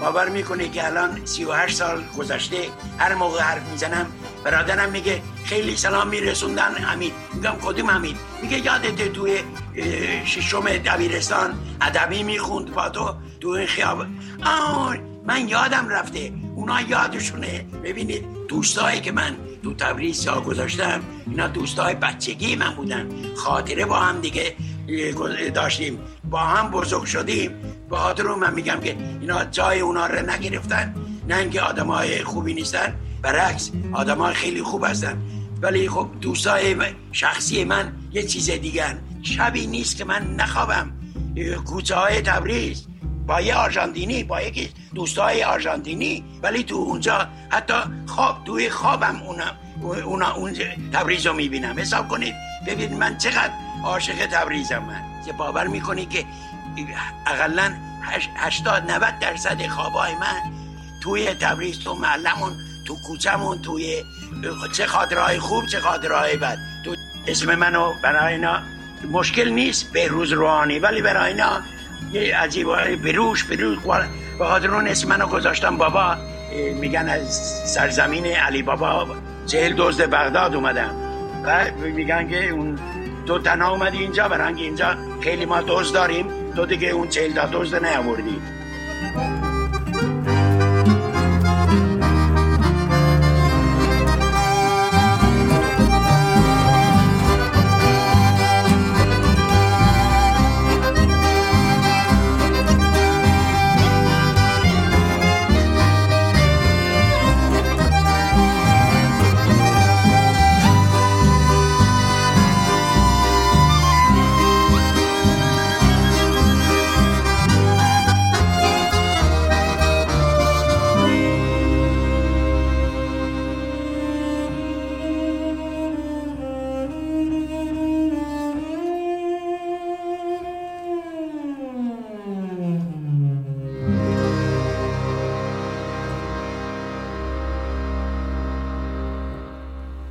باور می‌کنه که الان 38 سال گذشته هر موقع حرف می‌زنم برادرم میگه خیلی سلام میرسوندن. حمید. میگم کدوم حمید؟ میگه یادت توی ششم دبیرستان ادبی می‌خوند با تو تو این خیاب آه من یادم رفته اونا یادشونه. ببینید دوستایی که من تو تبریز سال گذاشتم اینا دوستای بچگی من بودن. خاطره با هم دیگه داشتیم. با هم بزرگ شدیم. به خاطر من میگم که اینا جای اونا رو نگرفتن. نه اینکه آدم های خوبی نیستن برعکس آدم های خیلی خوب هستن. ولی خب دوستای شخصی من یه چیز دیگر شبی نیست که من نخوابم. کوچه های تبریز. با یه آرژانتینی با یکی دوستای آرژانتینی. ولی تو اونجا حتی خواب توی خوابم اونا اونا اون تبریز رو می‌بینم. حساب کنید. ببینید من چقدر عاشق تبریزم من. یه باور می‌کنی که اقلا 80 90 درصد خوابای من توی تبریز تو محلمون تو کوچمون توی چه خاطرهای خوب چه خاطرهای بد. تو اسم منو برای اینا مشکل نیست به روز روحانی. ولی برای اینا یه عجیب بروش بروش. به خاطر اون اسم منو گذاشتم بابا. میگن از سرزمین علی بابا. چهل دزد بغداد اومدم. و میگن که اون تو تنها اومدی اینجا برنگ اینجا خیلی ما دوست داریم. تو دیگه اون چهل دزد نیاوردی.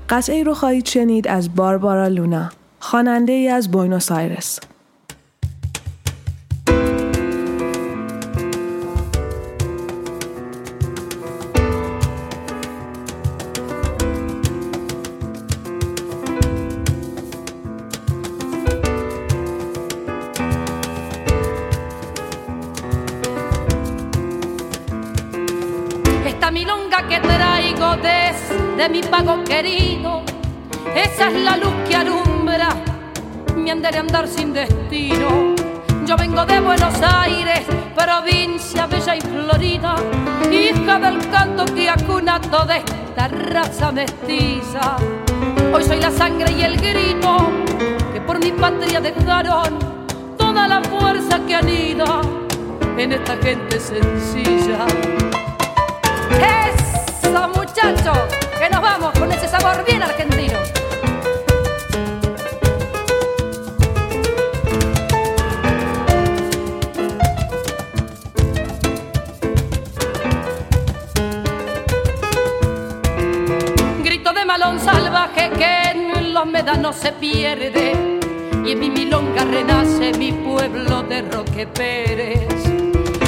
قطعه رو خواهید شنید از باربارا لونا خواننده ای از بوینوس آیرس. Esa es la luz que alumbra mi andar y andar sin destino. Yo vengo de Buenos Aires, provincia bella y florida, hija del canto que acuna toda esta raza mestiza. Hoy soy la sangre y el grito que por mi patria dejaron toda la fuerza que anida en esta gente sencilla. ¡Eso, muchachos! que nos vamos con ese sabor bien argentino. Pierde y en mi milonga renace mi pueblo de Roque Pérez.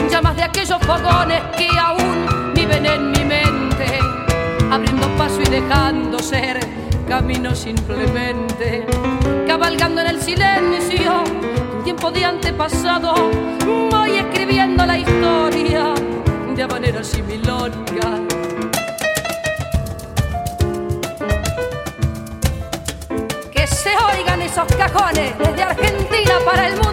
Llamas de aquellos fogones que aún viven en mi mente abriendo paso y dejando ser camino simplemente, cabalgando en el silencio, tiempo de antepasado, voy escribiendo la historia de maneras y milongas. Esos cajones desde Argentina para el mundo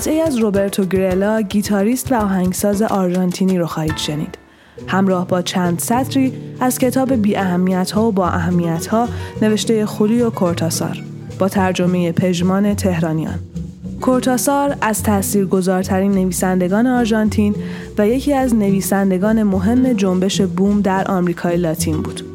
قطعه از روبرتو گرلا گیتاریست و آهنگساز آرژانتینی رو خواهید شنید. همراه با چند سطری از کتاب بی اهمیت ها و با اهمیت ها نوشته خولی و کورتاسار با ترجمه پژمان تهرانیان. کورتاسار از تاثیرگذارترین نویسندگان آرژانتین و یکی از نویسندگان مهم جنبش بوم در آمریکای لاتین بود.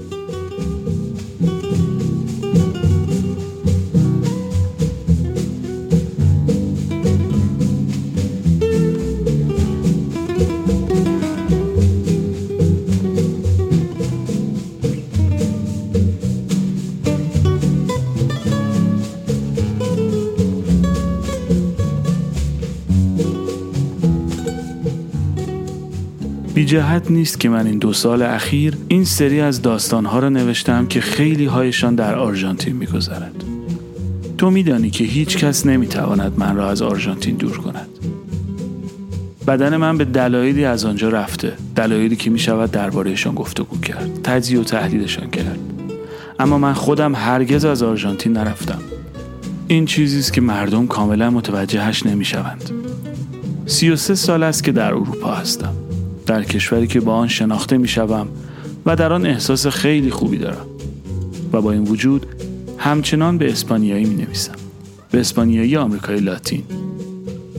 بی جهت نیست که من این دو سال اخیر این سری از داستانها را نوشتم که خیلی هایشان در آرژانتین میگذرد. تو میدانی که هیچ کس نمی‌تواند من را از آرژانتین دور کند. بدن من به دلایلی از آنجا رفته دلایلی که می شود دربارهشان گفتگو کرد تجزیه و تحلیلشان کرد اما من خودم هرگز از آرژانتین نرفتم این چیزی است که مردم کاملا متوجهش نمی شوند. سی و سه سال است که در اروپا هستم در کشوری که با آن شناخته می شوم و در آن احساس خیلی خوبی دارم. و با این وجود همچنان به اسپانیایی می نویسم به اسپانیایی آمریکای لاتین.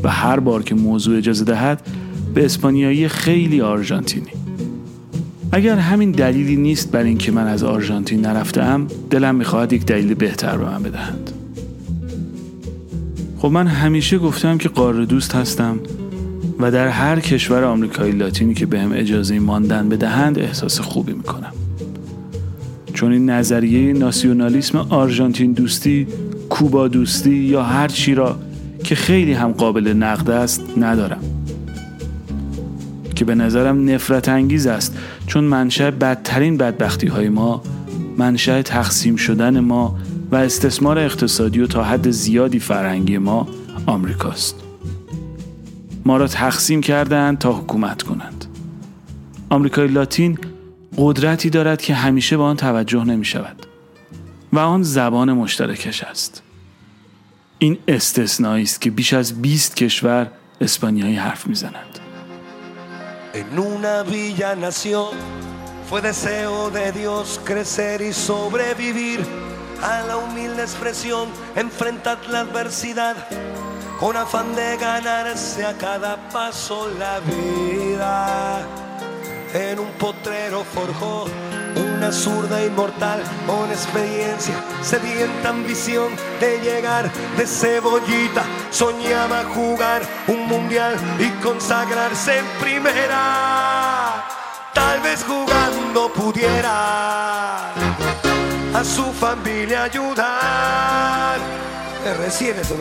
و هر بار که موضوع اجازه دهد به اسپانیایی خیلی آرژانتینی. اگر همین دلیلی نیست بر اینکه من از آرژانتین نرفتم دلم می‌خواهد یک دلیل بهتر به من بدهند خب من همیشه گفتم که قاره دوست هستم و در هر کشور آمریکایی لاتینی که بهم به اجازه ماندن بدهند احساس خوبی می‌کنم. چون این نظریه ناسیونالیسم آرژانتین دوستی کوبا دوستی یا هر چی را که خیلی هم قابل نقد است ندارم. که به نظرم نفرت انگیز است چون منشأ بدترین بدبختی های ما منشأ تقسیم شدن ما و استثمار اقتصادی و تا حد زیادی فرهنگی ما آمریکاست. ما را تقسیم کردند تا حکومت کنند. آمریکای لاتین قدرتی دارد که همیشه به آن توجه نمی شود و آن زبان مشترکش است. این استثنایی است که بیش از 20 کشور اسپانیایی حرف می‌زنند En una villa nació, fue deseo de Dios crecer y sobrevivir a la humilde expresión, enfrentar la adversidad con afán de ganarse a cada paso la vida. En un potrero forjó una zurda inmortal con experiencia, sedienta ambición de llegar de cebollita. Soñaba jugar un mundial y consagrarse en primera. Tal vez jugando pudiera a su familia ayudar. Recién eso,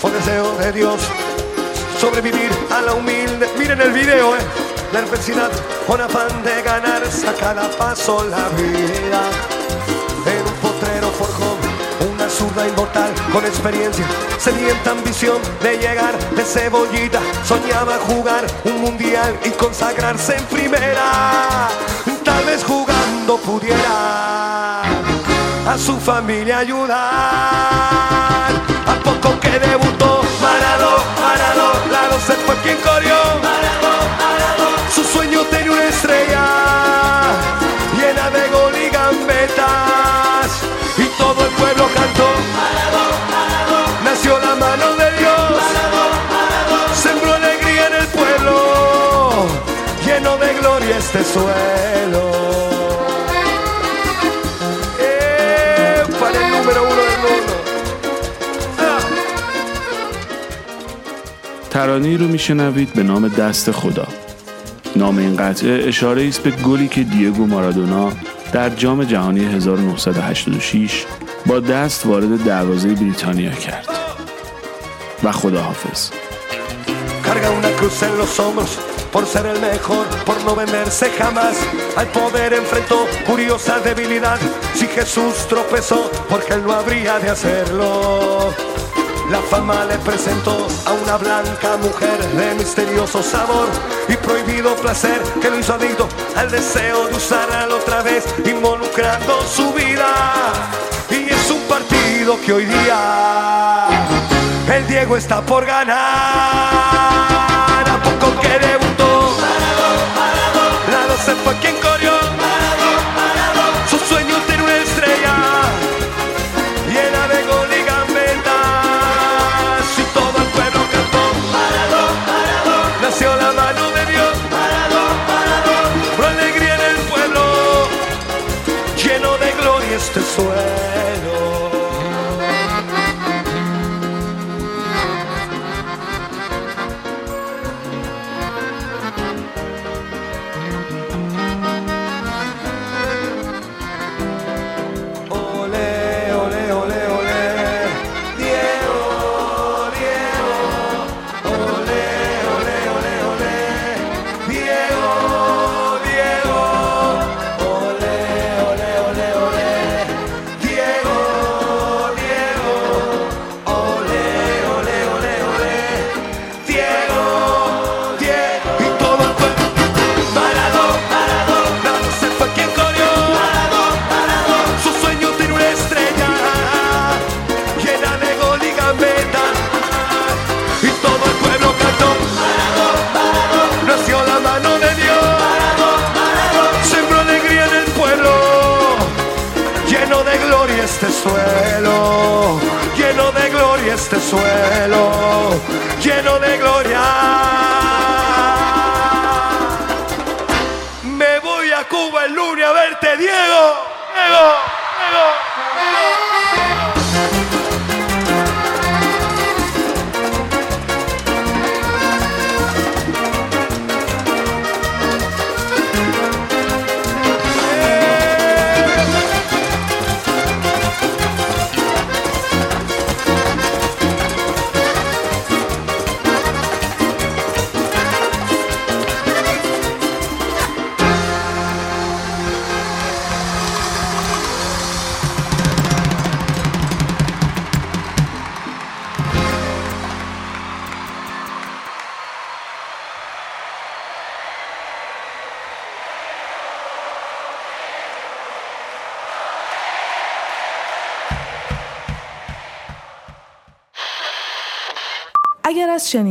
fue deseo de Dios sobrevivir a la humilde. Miren el video, eh. La adversidad con afán de ganarse a cada paso la vida. En un potrero forjó una zurda inmortal con experiencia, sedienta ambición de llegar de cebollita. Soñaba jugar un mundial y consagrarse en primera. Tal vez jugando pudiera a su familia ayudar poco que debutó. Marado, Marado, Lado se fue quien corrió estrella llena de gol y gambetas. Y todo el pueblo cantó. Marado, Marado. Nació la mano de Dios. Marado, Marado. Sembró alegría en el pueblo. Lleno de gloria este suelo. ترانه رو میشنوید به نام دست خدا نام این قطعه اشاره است به گلی که دیگو مارادونا در جام جهانی 1986 با دست وارد دروازه بریتانیا کرد و خداحافظ Carga una cruz en los hombros por ser el mejor, por no venderse jamás. Al poder enfrentó curiosa debilidad. Si Jesús tropezó, porque él no habría de hacerlo. La fama le presentó a una blanca mujer de misterioso sabor y prohibido placer que lo hizo adicto al deseo de usarla otra vez, involucrando su vida. Y es un partido que hoy día el Diego está por ganar. A poco que debutó, Lado se fue quien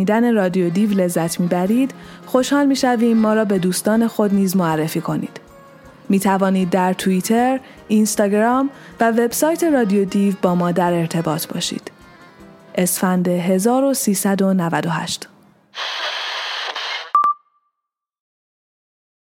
شنیدن رادیو دیو لذت می‌برید. خوشحال می‌شویم ما را به دوستان خود نیز معرفی کنید. می توانید در توییتر، اینستاگرام و وبسایت رادیو دیو با ما در ارتباط باشید. اسفند 1398